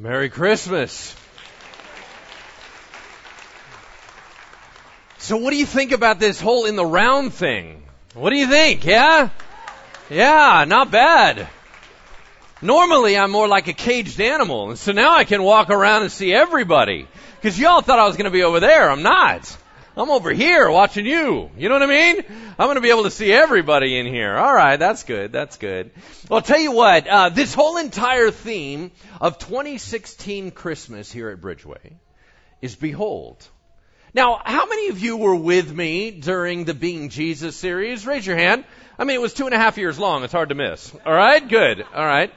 Merry Christmas. So what do you think about this whole in the round thing? What do you think? Yeah? Yeah, not bad. Normally I'm more like a caged animal, and so now I can walk around and see everybody. Cause y'all thought I was gonna be over there. I'm not. I'm over here watching you. You know what I mean? I'm going to be able to see everybody in here. All right, that's good. That's good. Well, I'll tell you what. Uh, this whole entire theme of 2016 Christmas here at Bridgeway is behold. Now, how many of you were with me during the Being Jesus series? Raise your hand. I mean, it was two and a half years long. It's hard to miss. All right, good. All right.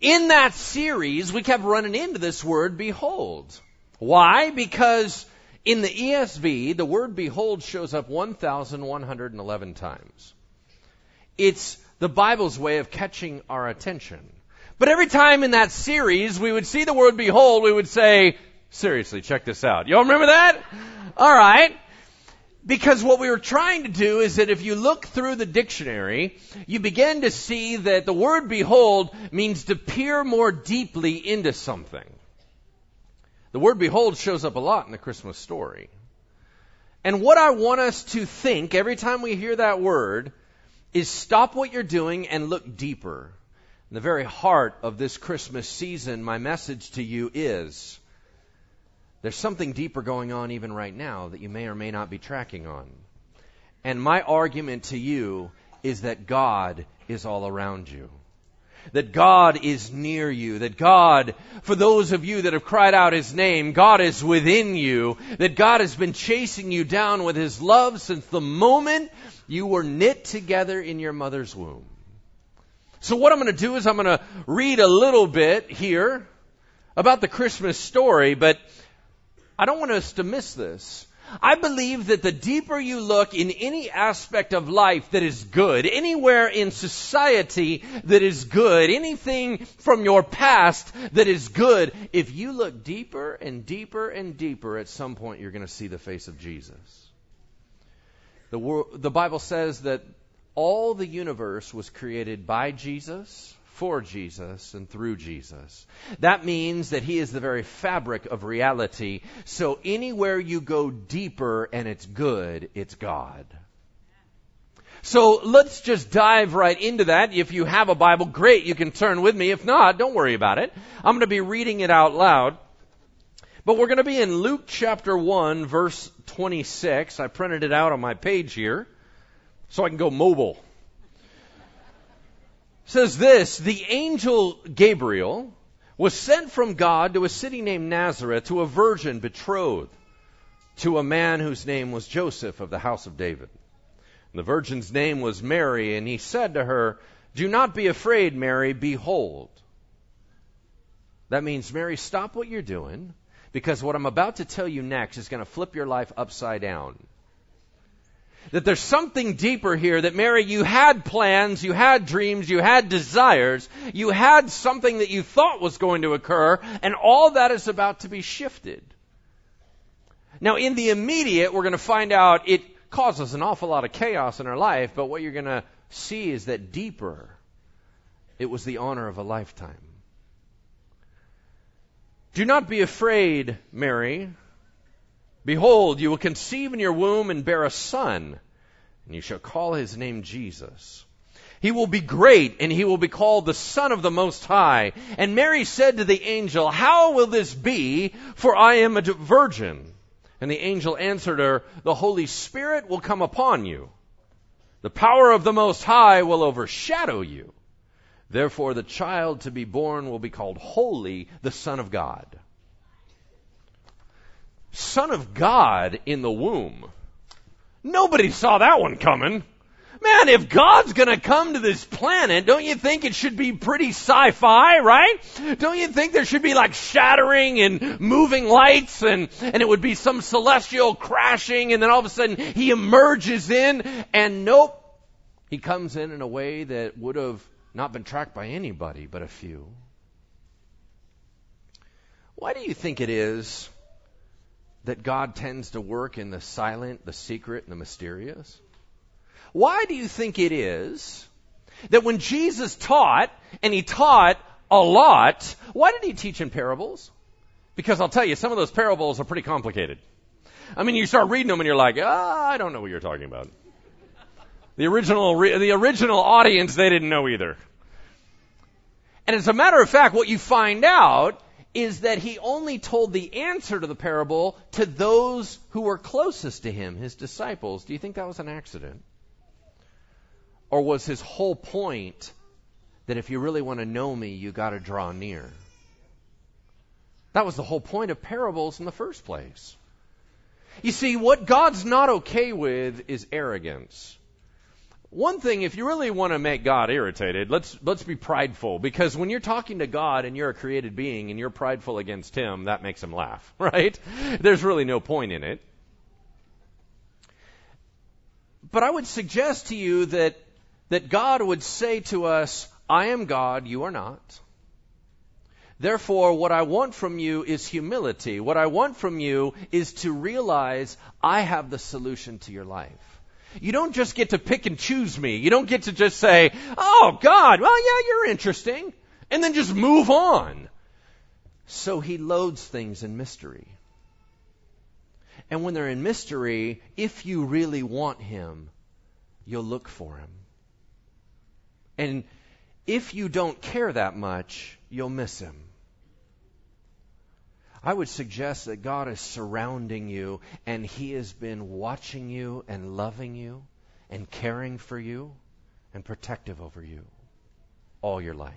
In that series, we kept running into this word behold. Why? Because in the ESV, the word behold shows up 1,111 times. It's the Bible's way of catching our attention. But every time in that series we would see the word behold, we would say, seriously, check this out. Y'all remember that? Alright. Because what we were trying to do is that if you look through the dictionary, you begin to see that the word behold means to peer more deeply into something. The word behold shows up a lot in the Christmas story. And what I want us to think every time we hear that word is stop what you're doing and look deeper. In the very heart of this Christmas season, my message to you is there's something deeper going on even right now that you may or may not be tracking on. And my argument to you is that God is all around you that God is near you, that God, for those of you that have cried out His name, God is within you, that God has been chasing you down with His love since the moment you were knit together in your mother's womb. So what I'm going to do is I'm going to read a little bit here about the Christmas story, but I don't want us to miss this. I believe that the deeper you look in any aspect of life that is good, anywhere in society that is good, anything from your past that is good, if you look deeper and deeper and deeper, at some point you're going to see the face of Jesus. The, the Bible says that all the universe was created by Jesus for Jesus and through Jesus. That means that He is the very fabric of reality. So anywhere you go deeper and it's good, it's God. So let's just dive right into that. If you have a Bible, great, you can turn with me. If not, don't worry about it. I'm going to be reading it out loud. But we're going to be in Luke chapter 1, verse 26. I printed it out on my page here so I can go mobile says this The angel Gabriel was sent from God to a city named Nazareth to a virgin betrothed to a man whose name was Joseph of the house of David. And the virgin's name was Mary, and he said to her, Do not be afraid, Mary, behold. That means, Mary, stop what you're doing, because what I'm about to tell you next is going to flip your life upside down that there's something deeper here that Mary, you had plans, you had dreams, you had desires, you had something that you thought was going to occur, and all that is about to be shifted. Now, in the immediate, we're going to find out it causes an awful lot of chaos in our life, but what you're going to see is that deeper, it was the honor of a lifetime. Do not be afraid, Mary, Behold, you will conceive in your womb and bear a son, and you shall call his name Jesus. He will be great, and he will be called the Son of the Most High. And Mary said to the angel, How will this be, for I am a virgin? And the angel answered her, The Holy Spirit will come upon you. The power of the Most High will overshadow you. Therefore, the child to be born will be called Holy, the Son of God. Son of God in the womb. Nobody saw that one coming. Man, if God's gonna come to this planet, don't you think it should be pretty sci-fi, right? Don't you think there should be like shattering and moving lights and, and it would be some celestial crashing and then all of a sudden he emerges in and nope, he comes in in a way that would have not been tracked by anybody but a few. Why do you think it is that God tends to work in the silent, the secret, and the mysterious? Why do you think it is that when Jesus taught, and he taught a lot. Why did he teach in parables? Because I'll tell you, some of those parables are pretty complicated. I mean, you start reading them and you're like, ah, I don't know what you're talking about. The original, the original audience, they didn't know either. And as a matter of fact, what you find out is that he only told the answer to the parable to those who were closest to him, his disciples. Do you think that was an accident? Or was his whole point that if you really want to know me, you got to draw near? That was the whole point of parables in the first place. You see, what God's not okay with is arrogance. One thing, if you really want to make God irritated, let's, let's be prideful. Because when you're talking to God and you're a created being and you're prideful against Him, that makes Him laugh, right? There's really no point in it. But I would suggest to you that, that God would say to us, I am God, you are not. Therefore, what I want from you is humility. What I want from you is to realize I have the solution to your life. You don't just get to pick and choose me. You don't get to just say, oh, God, well, yeah, you're interesting, and then just move on. So he loads things in mystery. And when they're in mystery, if you really want him, you'll look for him. And if you don't care that much, you'll miss him. I would suggest that God is surrounding you and He has been watching you and loving you and caring for you and protective over you all your life.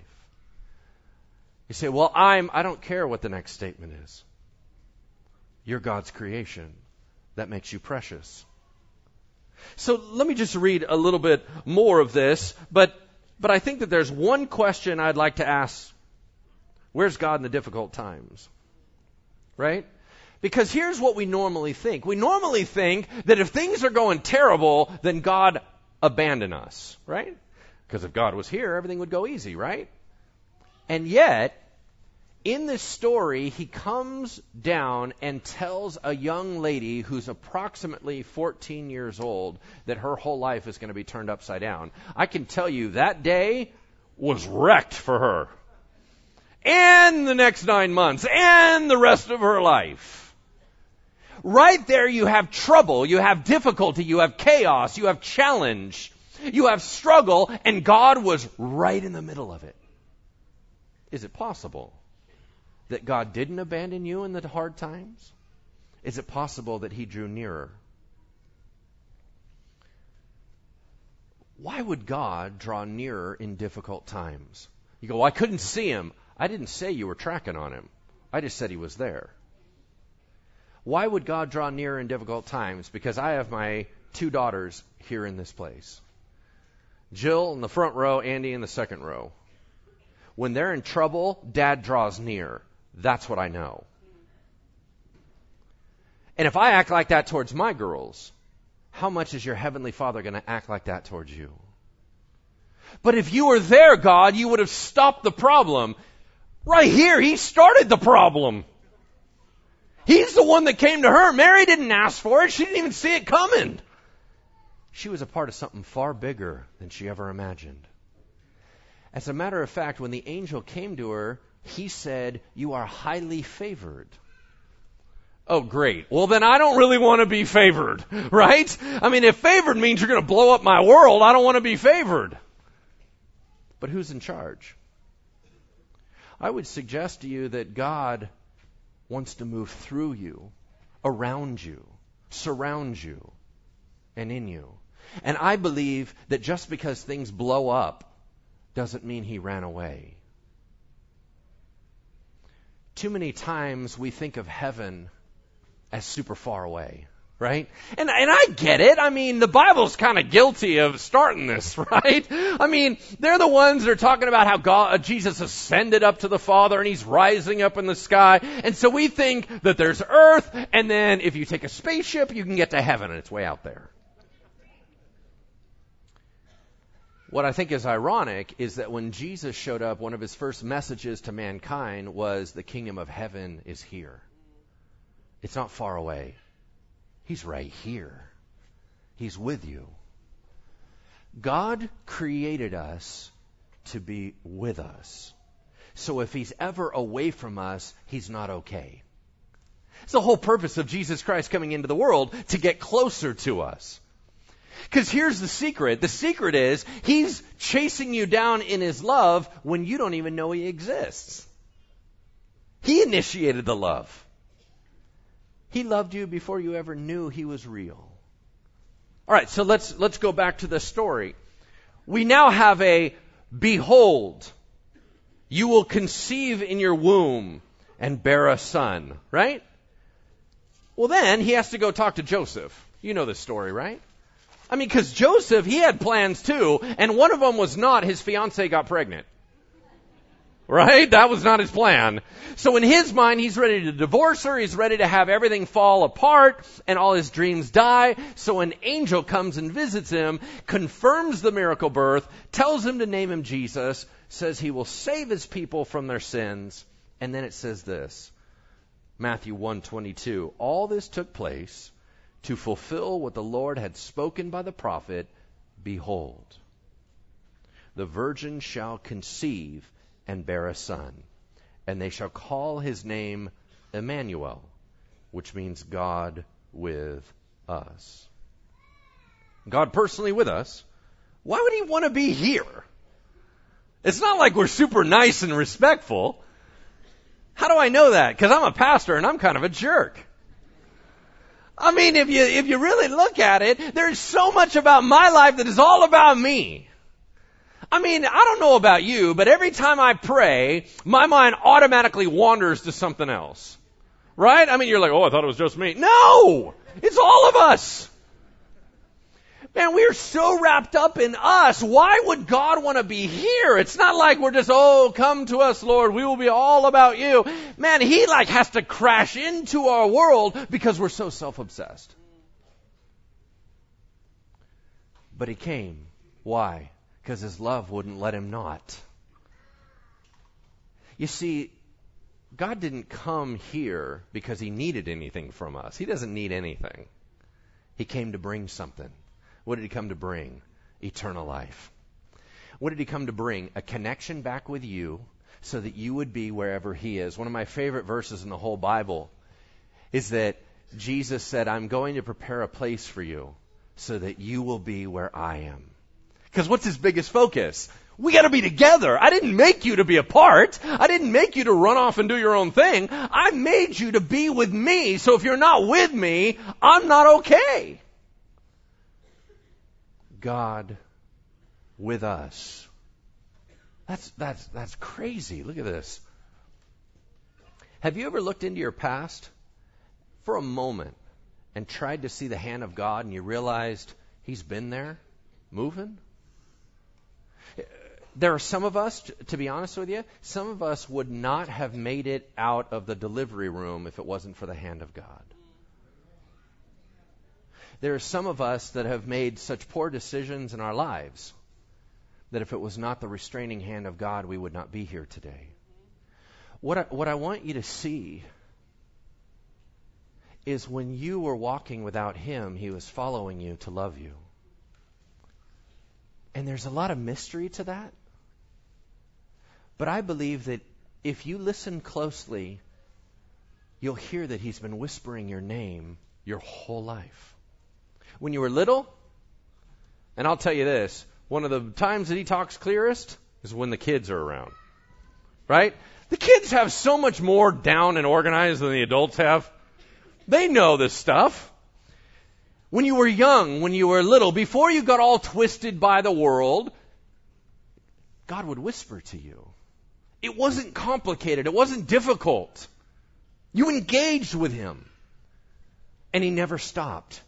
You say, well, I'm, I don't care what the next statement is. You're God's creation. That makes you precious. So let me just read a little bit more of this, but, but I think that there's one question I'd like to ask. Where's God in the difficult times? Right? Because here's what we normally think. We normally think that if things are going terrible, then God abandon us, right? Because if God was here, everything would go easy, right? And yet, in this story, he comes down and tells a young lady who's approximately 14 years old that her whole life is going to be turned upside down. I can tell you that day was wrecked for her and the next nine months and the rest of her life. Right there you have trouble, you have difficulty, you have chaos, you have challenge, you have struggle, and God was right in the middle of it. Is it possible that God didn't abandon you in the hard times? Is it possible that He drew nearer? Why would God draw nearer in difficult times? You go, well, I couldn't see Him. I didn't say you were tracking on him. I just said he was there. Why would God draw near in difficult times? Because I have my two daughters here in this place. Jill in the front row, Andy in the second row. When they're in trouble, dad draws near. That's what I know. And if I act like that towards my girls, how much is your heavenly father going to act like that towards you? But if you were there, God, you would have stopped the problem. Right here, he started the problem. He's the one that came to her. Mary didn't ask for it. She didn't even see it coming. She was a part of something far bigger than she ever imagined. As a matter of fact, when the angel came to her, he said, You are highly favored. Oh, great. Well, then I don't really want to be favored, right? I mean, if favored means you're going to blow up my world, I don't want to be favored. But who's in charge? I would suggest to you that God wants to move through you, around you, surround you, and in you. And I believe that just because things blow up doesn't mean he ran away. Too many times we think of heaven as super far away right? And and I get it. I mean, the Bible's kind of guilty of starting this, right? I mean, they're the ones that are talking about how God, uh, Jesus ascended up to the Father and he's rising up in the sky. And so we think that there's earth and then if you take a spaceship, you can get to heaven and it's way out there. What I think is ironic is that when Jesus showed up, one of his first messages to mankind was the kingdom of heaven is here. It's not far away. He's right here. He's with you. God created us to be with us. So if he's ever away from us, he's not okay. It's the whole purpose of Jesus Christ coming into the world to get closer to us. Because here's the secret. The secret is he's chasing you down in his love when you don't even know he exists. He initiated the love. He loved you before you ever knew he was real. All right, so let's let's go back to the story. We now have a behold, you will conceive in your womb and bear a son, right? Well, then he has to go talk to Joseph. You know this story, right? I mean, because Joseph, he had plans too, and one of them was not his fiancee got pregnant. Right? That was not his plan. So in his mind, he's ready to divorce her, he's ready to have everything fall apart, and all his dreams die. So an angel comes and visits him, confirms the miracle birth, tells him to name him Jesus, says he will save his people from their sins, and then it says this. Matthew 1:22. All this took place to fulfill what the Lord had spoken by the prophet, behold, the virgin shall conceive and bear a son, and they shall call his name Emmanuel, which means God with us. God personally with us. Why would he want to be here? It's not like we're super nice and respectful. How do I know that? Because I'm a pastor and I'm kind of a jerk. I mean, if you, if you really look at it, there's so much about my life that is all about me. I mean, I don't know about you, but every time I pray, my mind automatically wanders to something else. Right? I mean, you're like, oh, I thought it was just me. No! It's all of us! Man, we are so wrapped up in us. Why would God want to be here? It's not like we're just, oh, come to us, Lord. We will be all about you. Man, He like has to crash into our world because we're so self-obsessed. But He came. Why? Because His love wouldn't let Him not. You see, God didn't come here because He needed anything from us. He doesn't need anything. He came to bring something. What did he come to bring? Eternal life. What did he come to bring? A connection back with you so that you would be wherever he is. One of my favorite verses in the whole Bible is that Jesus said, I'm going to prepare a place for you so that you will be where I am. Because what's his biggest focus? We gotta be together. I didn't make you to be apart. I didn't make you to run off and do your own thing. I made you to be with me. So if you're not with me, I'm not okay. God with us. That's, that's, that's crazy. Look at this. Have you ever looked into your past for a moment and tried to see the hand of God and you realized He's been there moving? There are some of us, to be honest with you, some of us would not have made it out of the delivery room if it wasn't for the hand of God. There are some of us that have made such poor decisions in our lives that if it was not the restraining hand of God, we would not be here today. What I, what I want you to see is when you were walking without Him, He was following you to love you. And there's a lot of mystery to that. But I believe that if you listen closely, you'll hear that He's been whispering your name your whole life when you were little. And I'll tell you this one of the times that he talks clearest is when the kids are around. Right? The kids have so much more down and organized than the adults have. They know this stuff. When you were young, when you were little, before you got all twisted by the world, God would whisper to you. It wasn't complicated. It wasn't difficult. You engaged with Him. And He never stopped.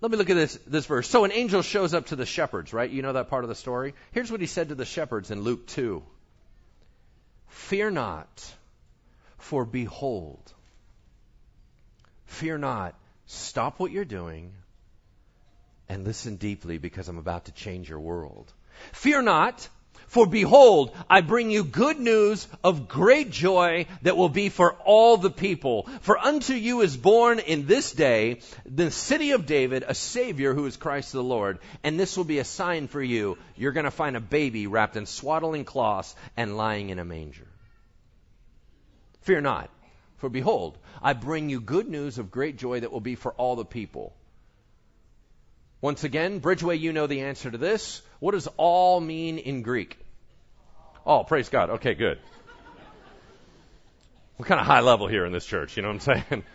Let me look at this, this verse. So an angel shows up to the shepherds, right? You know that part of the story? Here's what he said to the shepherds in Luke 2 Fear not, for behold, fear not, stop what you're doing and listen deeply because I'm about to change your world. Fear not, For behold, I bring you good news of great joy that will be for all the people. For unto you is born in this day, the city of David, a Savior who is Christ the Lord. And this will be a sign for you. You're going to find a baby wrapped in swaddling cloths and lying in a manger. Fear not, for behold, I bring you good news of great joy that will be for all the people. Once again, Bridgeway, you know the answer to this. What does all mean in Greek? Oh, praise God. Okay, good. We're kind of high level here in this church, you know what I'm saying?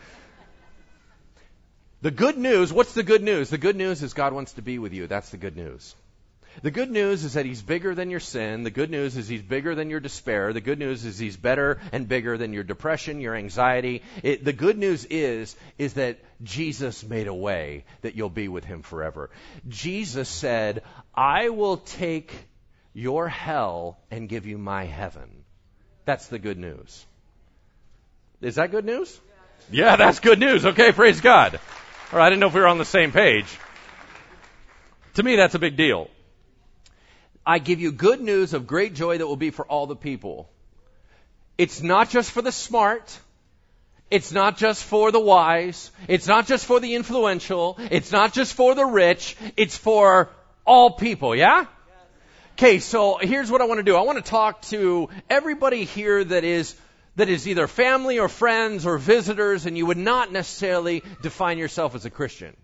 The good news, what's the good news? The good news is God wants to be with you. That's the good news. The good news is that He's bigger than your sin. The good news is He's bigger than your despair. The good news is He's better and bigger than your depression, your anxiety. It, the good news is, is that Jesus made a way that you'll be with Him forever. Jesus said, I will take your hell and give you my heaven. That's the good news. Is that good news? Yeah, that's good news. Okay, praise God. All right, I didn't know if we were on the same page. To me, that's a big deal. I give you good news of great joy that will be for all the people. It's not just for the smart. It's not just for the wise. It's not just for the influential. It's not just for the rich. It's for all people, yeah? Okay, so here's what I want to do. I want to talk to everybody here that is that is either family or friends or visitors and you would not necessarily define yourself as a Christian.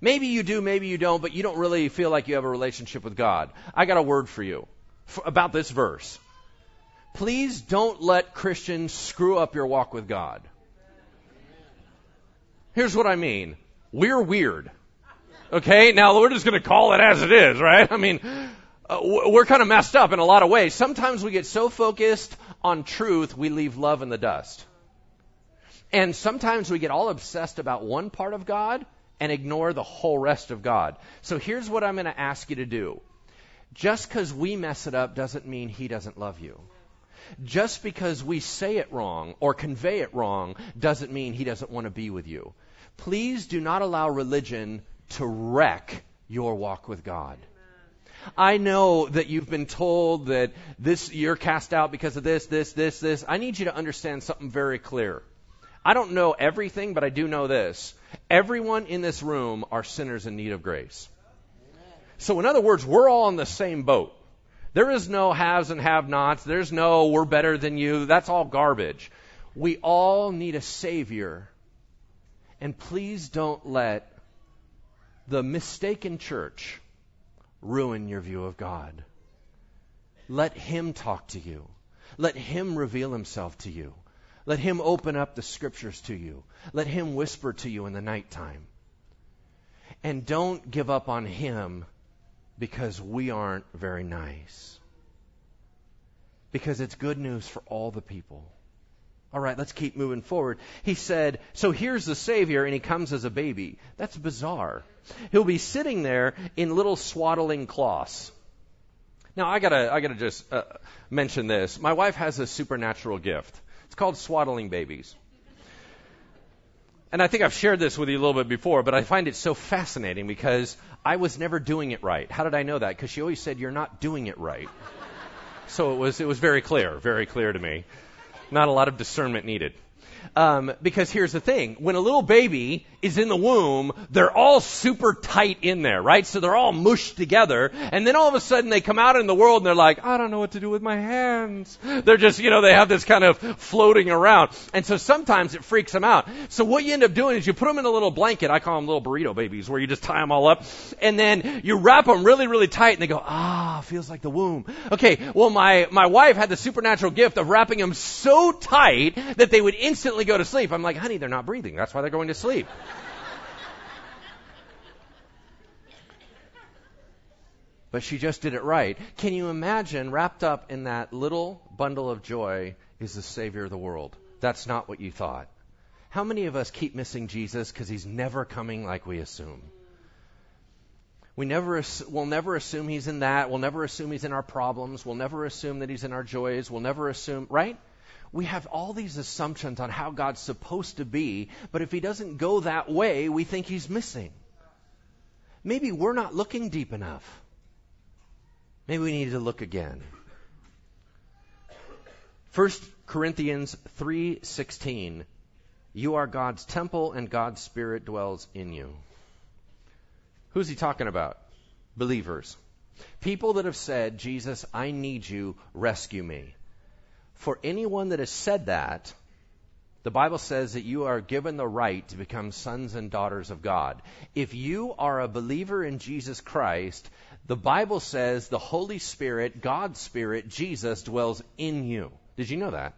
Maybe you do, maybe you don't, but you don't really feel like you have a relationship with God. I got a word for you about this verse. Please don't let Christians screw up your walk with God. Here's what I mean. We're weird. Okay? Now we're just going to call it as it is, right? I mean, uh, we're kind of messed up in a lot of ways. Sometimes we get so focused on truth, we leave love in the dust. And sometimes we get all obsessed about one part of God and ignore the whole rest of God. So here's what I'm going to ask you to do. Just because we mess it up doesn't mean He doesn't love you. Just because we say it wrong or convey it wrong doesn't mean He doesn't want to be with you. Please do not allow religion to wreck your walk with God. I know that you've been told that this you're cast out because of this, this, this, this. I need you to understand something very clear. I don't know everything, but I do know this. Everyone in this room are sinners in need of grace. So, in other words, we're all in the same boat. There is no haves and have nots. There's no we're better than you. That's all garbage. We all need a Savior. And please don't let the mistaken church ruin your view of God. Let Him talk to you. Let Him reveal Himself to you. Let Him open up the scriptures to you. Let Him whisper to you in the nighttime. And don't give up on Him because we aren't very nice. Because it's good news for all the people. All right, let's keep moving forward. He said, So here's the Savior, and he comes as a baby. That's bizarre. He'll be sitting there in little swaddling cloths. Now, I gotta, I gotta just uh, mention this. My wife has a supernatural gift. It's called swaddling babies. And I think I've shared this with you a little bit before, but I find it so fascinating because I was never doing it right. How did I know that? Because she always said, You're not doing it right. so it was, it was very clear, very clear to me. Not a lot of discernment needed. Um, because here's the thing. When a little baby is in the womb, they're all super tight in there, right? So they're all mushed together. And then all of a sudden they come out in the world and they're like, I don't know what to do with my hands. They're just, you know, they have this kind of floating around. And so sometimes it freaks them out. So what you end up doing is you put them in a little blanket. I call them little burrito babies where you just tie them all up and then you wrap them really, really tight and they go, ah, feels like the womb. Okay. Well, my, my wife had the supernatural gift of wrapping them so tight that they would instantly go to sleep. I'm like, honey, they're not breathing. That's why they're going to sleep. But she just did it right. Can you imagine wrapped up in that little bundle of joy is the Savior of the world? That's not what you thought. How many of us keep missing Jesus because he's never coming like we assume? We never, we'll never assume he's in that. We'll never assume he's in our problems. We'll never assume that he's in our joys. We'll never assume, right? We have all these assumptions on how God's supposed to be, but if he doesn't go that way, we think he's missing. Maybe we're not looking deep enough. Maybe we need to look again. 1 Corinthians 3:16 You are God's temple and God's spirit dwells in you. Who's he talking about? Believers. People that have said, "Jesus, I need you, rescue me." For anyone that has said that, the Bible says that you are given the right to become sons and daughters of God. If you are a believer in Jesus Christ, the Bible says the Holy Spirit, God's Spirit, Jesus, dwells in you. Did you know that?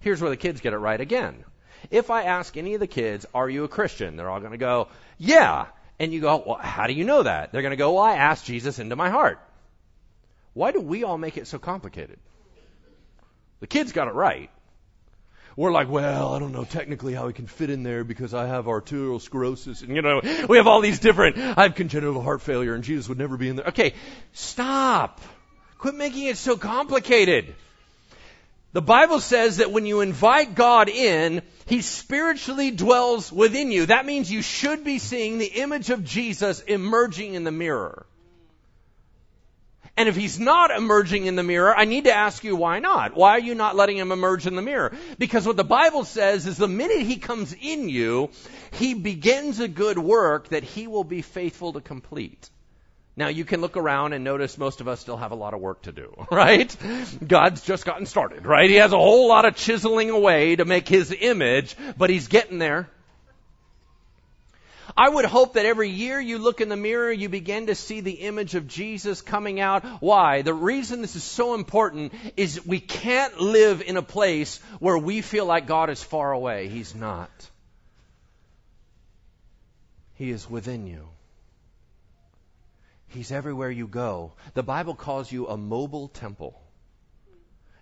Here's where the kids get it right again. If I ask any of the kids, are you a Christian? They're all going to go, yeah. And you go, well, how do you know that? They're going to go, well, I asked Jesus into my heart. Why do we all make it so complicated? The kids got it right. We're like, well, I don't know technically how we can fit in there because I have arterial sclerosis and you know, we have all these different, I have congenital heart failure and Jesus would never be in there. Okay, stop. Quit making it so complicated. The Bible says that when you invite God in, He spiritually dwells within you. That means you should be seeing the image of Jesus emerging in the mirror. And if he's not emerging in the mirror, I need to ask you why not? Why are you not letting him emerge in the mirror? Because what the Bible says is the minute he comes in you, he begins a good work that he will be faithful to complete. Now you can look around and notice most of us still have a lot of work to do, right? God's just gotten started, right? He has a whole lot of chiseling away to make his image, but he's getting there. I would hope that every year you look in the mirror, you begin to see the image of Jesus coming out. Why? The reason this is so important is we can't live in a place where we feel like God is far away. He's not. He is within you. He's everywhere you go. The Bible calls you a mobile temple.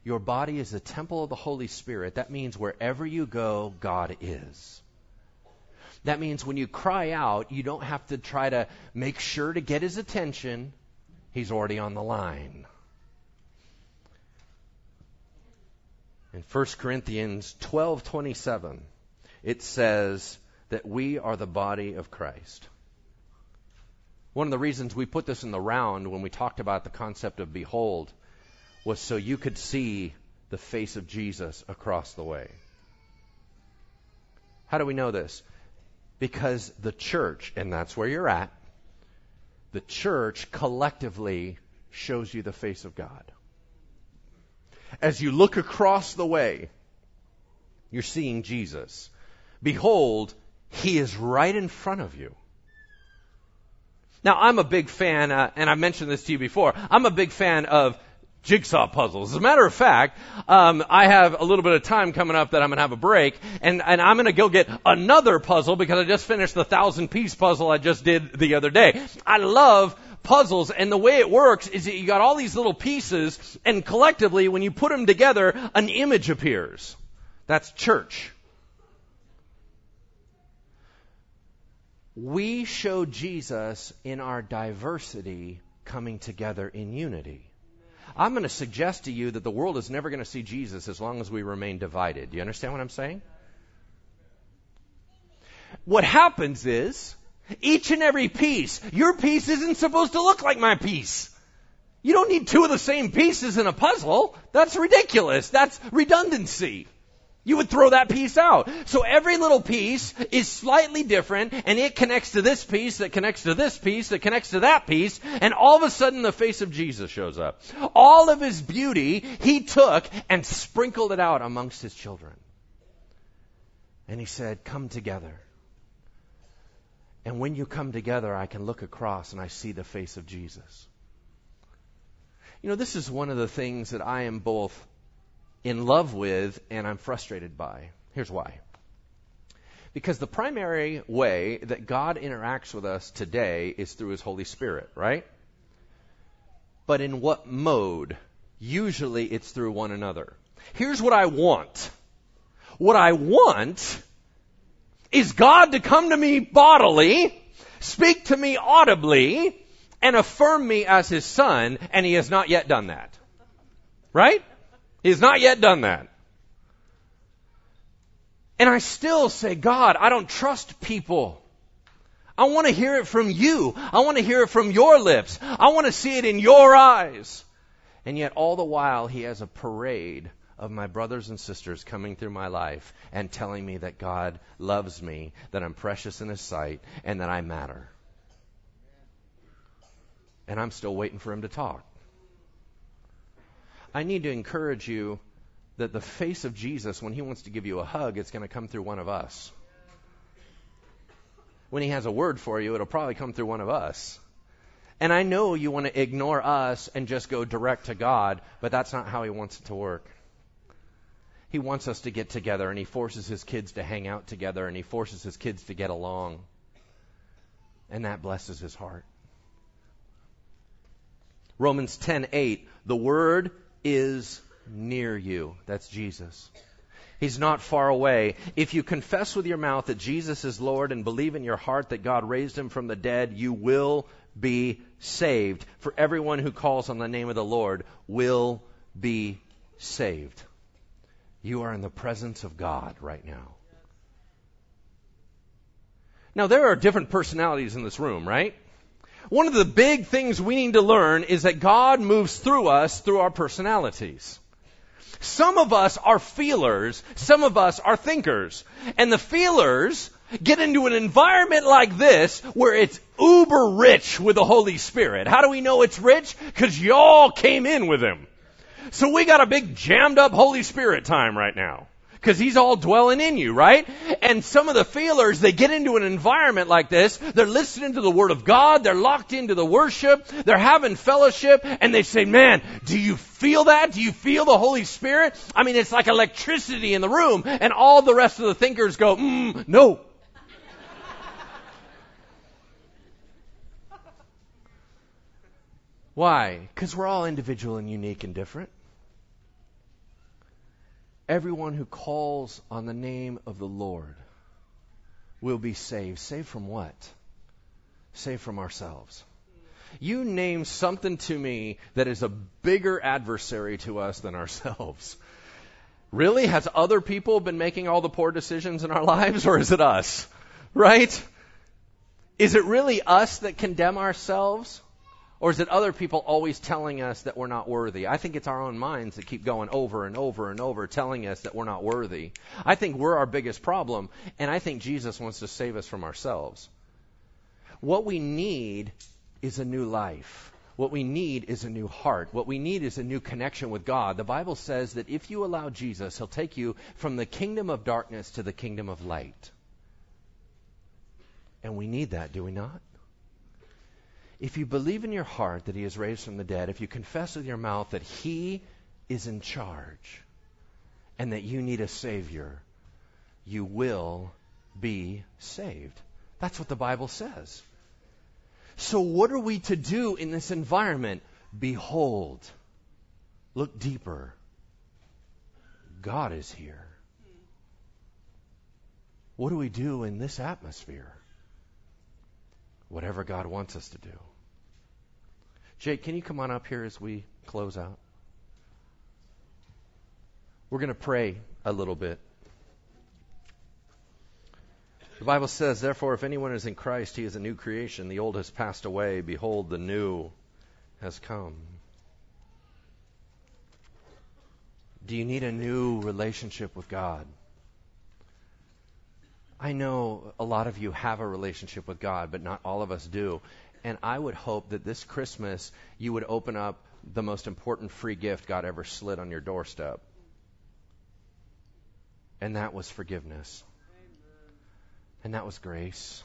Your body is the temple of the Holy Spirit. That means wherever you go, God is. That means when you cry out, you don't have to try to make sure to get his attention. He's already on the line. In 1 Corinthians 12:27, it says that we are the body of Christ. One of the reasons we put this in the round when we talked about the concept of behold was so you could see the face of Jesus across the way. How do we know this? Because the church, and that's where you're at, the church collectively shows you the face of God. As you look across the way, you're seeing Jesus. Behold, he is right in front of you. Now, I'm a big fan, uh, and I mentioned this to you before. I'm a big fan of jigsaw puzzles. As a matter of fact, um, I have a little bit of time coming up that I'm going to have a break, and, and I'm going to go get another puzzle because I just finished the thousand piece puzzle I just did the other day. I love puzzles, and the way it works is that you got all these little pieces, and collectively, when you put them together, an image appears. That's church. We show Jesus in our diversity coming together in unity. I'm going to suggest to you that the world is never going to see Jesus as long as we remain divided. Do you understand what I'm saying? What happens is, each and every piece, your piece isn't supposed to look like my piece. You don't need two of the same pieces in a puzzle. That's ridiculous. That's redundancy. You would throw that piece out. So every little piece is slightly different and it connects to this piece that connects to this piece that connects to that piece and all of a sudden the face of Jesus shows up. All of his beauty he took and sprinkled it out amongst his children. And he said, come together. And when you come together, I can look across and I see the face of Jesus. You know, this is one of the things that I am both in love with and I'm frustrated by. Here's why. Because the primary way that God interacts with us today is through His Holy Spirit, right? But in what mode? Usually it's through one another. Here's what I want. What I want is God to come to me bodily, speak to me audibly, and affirm me as His Son, and He has not yet done that. Right? He's not yet done that. And I still say, God, I don't trust people. I want to hear it from you. I want to hear it from your lips. I want to see it in your eyes. And yet, all the while, He has a parade of my brothers and sisters coming through my life and telling me that God loves me, that I'm precious in His sight, and that I matter. And I'm still waiting for Him to talk. I need to encourage you that the face of Jesus, when He wants to give you a hug, it's going to come through one of us. When He has a word for you, it'll probably come through one of us. And I know you want to ignore us and just go direct to God, but that's not how He wants it to work. He wants us to get together, and He forces His kids to hang out together, and He forces His kids to get along. And that blesses His heart. Romans 10:8 The word is near you. That's Jesus. He's not far away. If you confess with your mouth that Jesus is Lord and believe in your heart that God raised him from the dead, you will be saved. For everyone who calls on the name of the Lord will be saved. You are in the presence of God right now. Now, there are different personalities in this room, right? One of the big things we need to learn is that God moves through us through our personalities. Some of us are feelers, some of us are thinkers. And the feelers get into an environment like this where it's uber rich with the Holy Spirit. How do we know it's rich? Because y'all came in with Him. So we got a big jammed up Holy Spirit time right now because he's all dwelling in you, right? And some of the feelers, they get into an environment like this, they're listening to the Word of God, they're locked into the worship, they're having fellowship, and they say, man, do you feel that? Do you feel the Holy Spirit? I mean, it's like electricity in the room, and all the rest of the thinkers go, mm, no. Why? Because we're all individual and unique and different. Everyone who calls on the name of the Lord will be saved. Saved from what? Saved from ourselves. You name something to me that is a bigger adversary to us than ourselves. Really? Has other people been making all the poor decisions in our lives, or is it us? Right? Is it really us that condemn ourselves? Or is it other people always telling us that we're not worthy? I think it's our own minds that keep going over and over and over telling us that we're not worthy. I think we're our biggest problem, and I think Jesus wants to save us from ourselves. What we need is a new life. What we need is a new heart. What we need is a new connection with God. The Bible says that if you allow Jesus, He'll take you from the kingdom of darkness to the kingdom of light. And we need that, do we not? If you believe in your heart that he is raised from the dead, if you confess with your mouth that he is in charge and that you need a Savior, you will be saved. That's what the Bible says. So, what are we to do in this environment? Behold, look deeper. God is here. What do we do in this atmosphere? Whatever God wants us to do. Jake, can you come on up here as we close out? We're going to pray a little bit. The Bible says, Therefore, if anyone is in Christ, he is a new creation. The old has passed away. Behold, the new has come. Do you need a new relationship with God? I know a lot of you have a relationship with God, but not all of us do. And I would hope that this Christmas you would open up the most important free gift God ever slid on your doorstep. And that was forgiveness. And that was grace.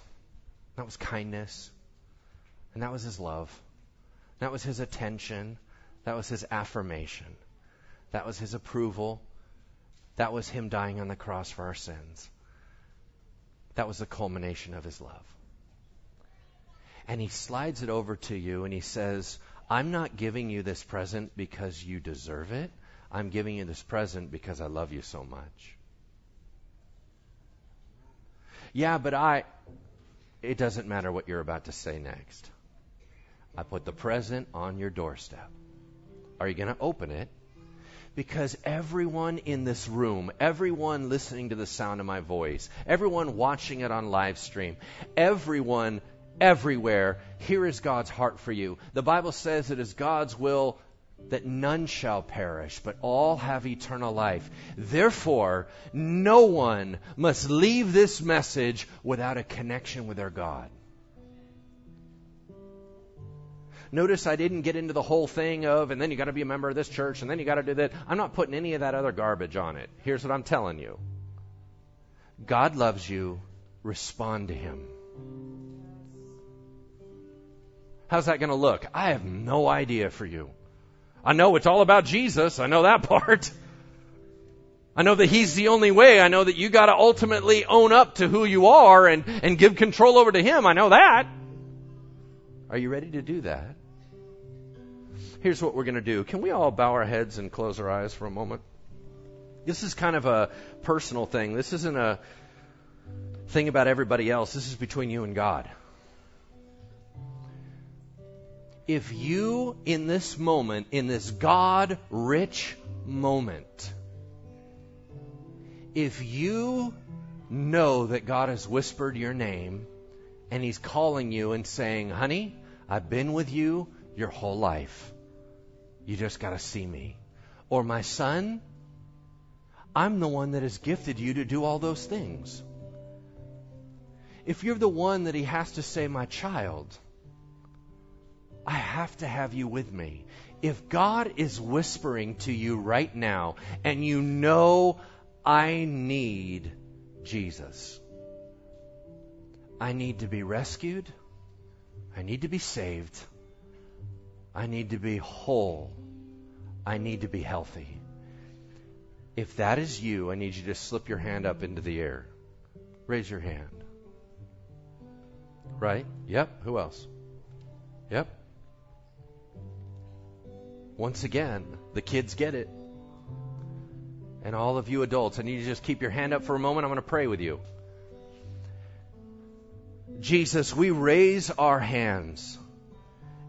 That was kindness. And that was His love. That was His attention. That was His affirmation. That was His approval. That was Him dying on the cross for our sins. That was the culmination of His love and he slides it over to you and he says, I'm not giving you this present because you deserve it. I'm giving you this present because I love you so much. Yeah, but I, it doesn't matter what you're about to say next. I put the present on your doorstep. Are you going to open it? Because everyone in this room, everyone listening to the sound of my voice, everyone watching it on live stream, everyone everywhere, here is God's heart for you. The Bible says it is God's will that none shall perish, but all have eternal life. Therefore, no one must leave this message without a connection with their God. Notice I didn't get into the whole thing of, and then you got to be a member of this church, and then you got to do that. I'm not putting any of that other garbage on it. Here's what I'm telling you God loves you. Respond to Him. How's that going to look? I have no idea for you. I know it's all about Jesus. I know that part. I know that He's the only way. I know that you got to ultimately own up to who you are and, and give control over to Him. I know that. Are you ready to do that? Here's what we're going to do. Can we all bow our heads and close our eyes for a moment? This is kind of a personal thing. This isn't a thing about everybody else. This is between you and God. If you, in this moment, in this God rich moment, if you know that God has whispered your name and He's calling you and saying, honey, I've been with you your whole life. You just got to see me. Or, my son, I'm the one that has gifted you to do all those things. If you're the one that he has to say, my child, I have to have you with me. If God is whispering to you right now and you know I need Jesus, I need to be rescued, I need to be saved, I need to be whole. I need to be healthy. If that is you, I need you to slip your hand up into the air. Raise your hand. Right? Yep. Who else? Yep. Once again, the kids get it. And all of you adults, I need you to just keep your hand up for a moment. I'm going to pray with you. Jesus, we raise our hands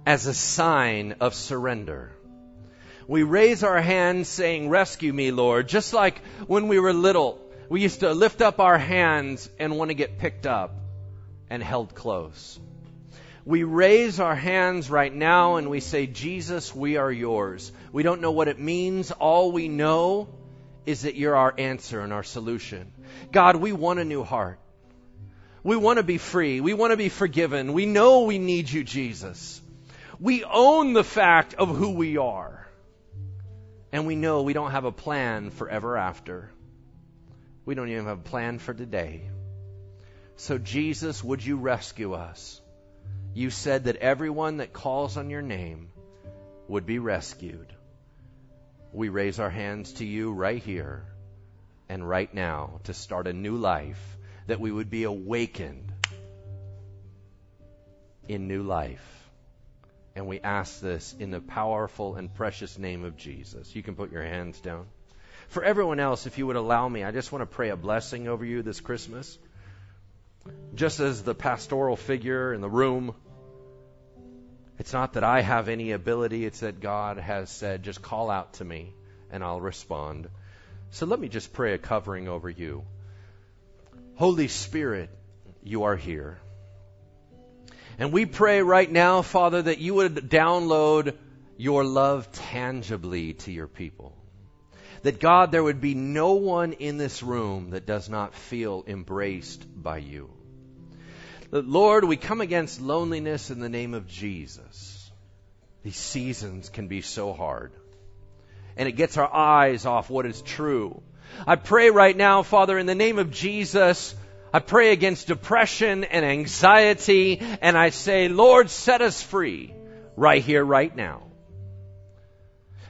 as a sign of surrender. We raise our hands saying, Rescue me, Lord, just like when we were little. We used to lift up our hands and want to get picked up and held close. We raise our hands right now and we say, Jesus, we are yours. We don't know what it means. All we know is that you're our answer and our solution. God, we want a new heart. We want to be free. We want to be forgiven. We know we need you, Jesus. We own the fact of who we are. And we know we don't have a plan for ever after. We don't even have a plan for today. So, Jesus, would you rescue us? You said that everyone that calls on your name would be rescued. We raise our hands to you right here and right now to start a new life, that we would be awakened in new life. And we ask this in the powerful and precious name of Jesus. You can put your hands down. For everyone else, if you would allow me, I just want to pray a blessing over you this Christmas. Just as the pastoral figure in the room, it's not that I have any ability, it's that God has said, just call out to me and I'll respond. So let me just pray a covering over you. Holy Spirit, you are here. And we pray right now, Father, that you would download your love tangibly to your people. That God, there would be no one in this room that does not feel embraced by you. That, Lord, we come against loneliness in the name of Jesus. These seasons can be so hard. And it gets our eyes off what is true. I pray right now, Father, in the name of Jesus, I pray against depression and anxiety, and I say, Lord, set us free right here, right now.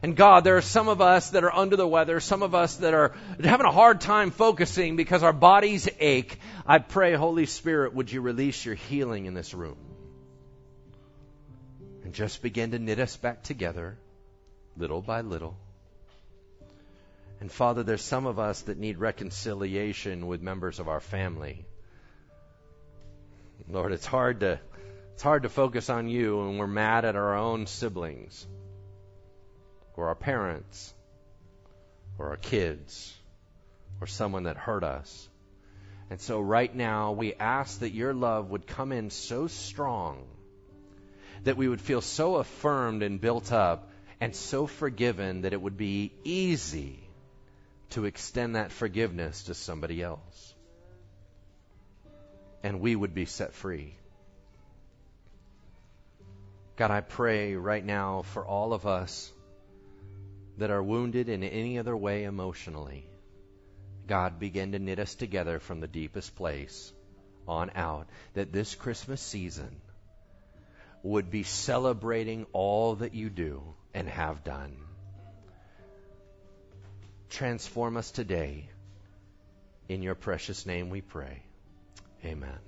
And God, there are some of us that are under the weather, some of us that are having a hard time focusing because our bodies ache. I pray, Holy Spirit, would you release your healing in this room? And just begin to knit us back together, little by little. And Father, there's some of us that need reconciliation with members of our family. Lord, it's hard to it's hard to focus on you when we're mad at our own siblings or our parents or our kids or someone that hurt us. And so right now we ask that your love would come in so strong that we would feel so affirmed and built up and so forgiven that it would be easy to extend that forgiveness to somebody else. And we would be set free. God, I pray right now for all of us that are wounded in any other way emotionally. God, begin to knit us together from the deepest place on out, that this Christmas season would be celebrating all that you do and have done. Transform us today. In your precious name we pray. Amen.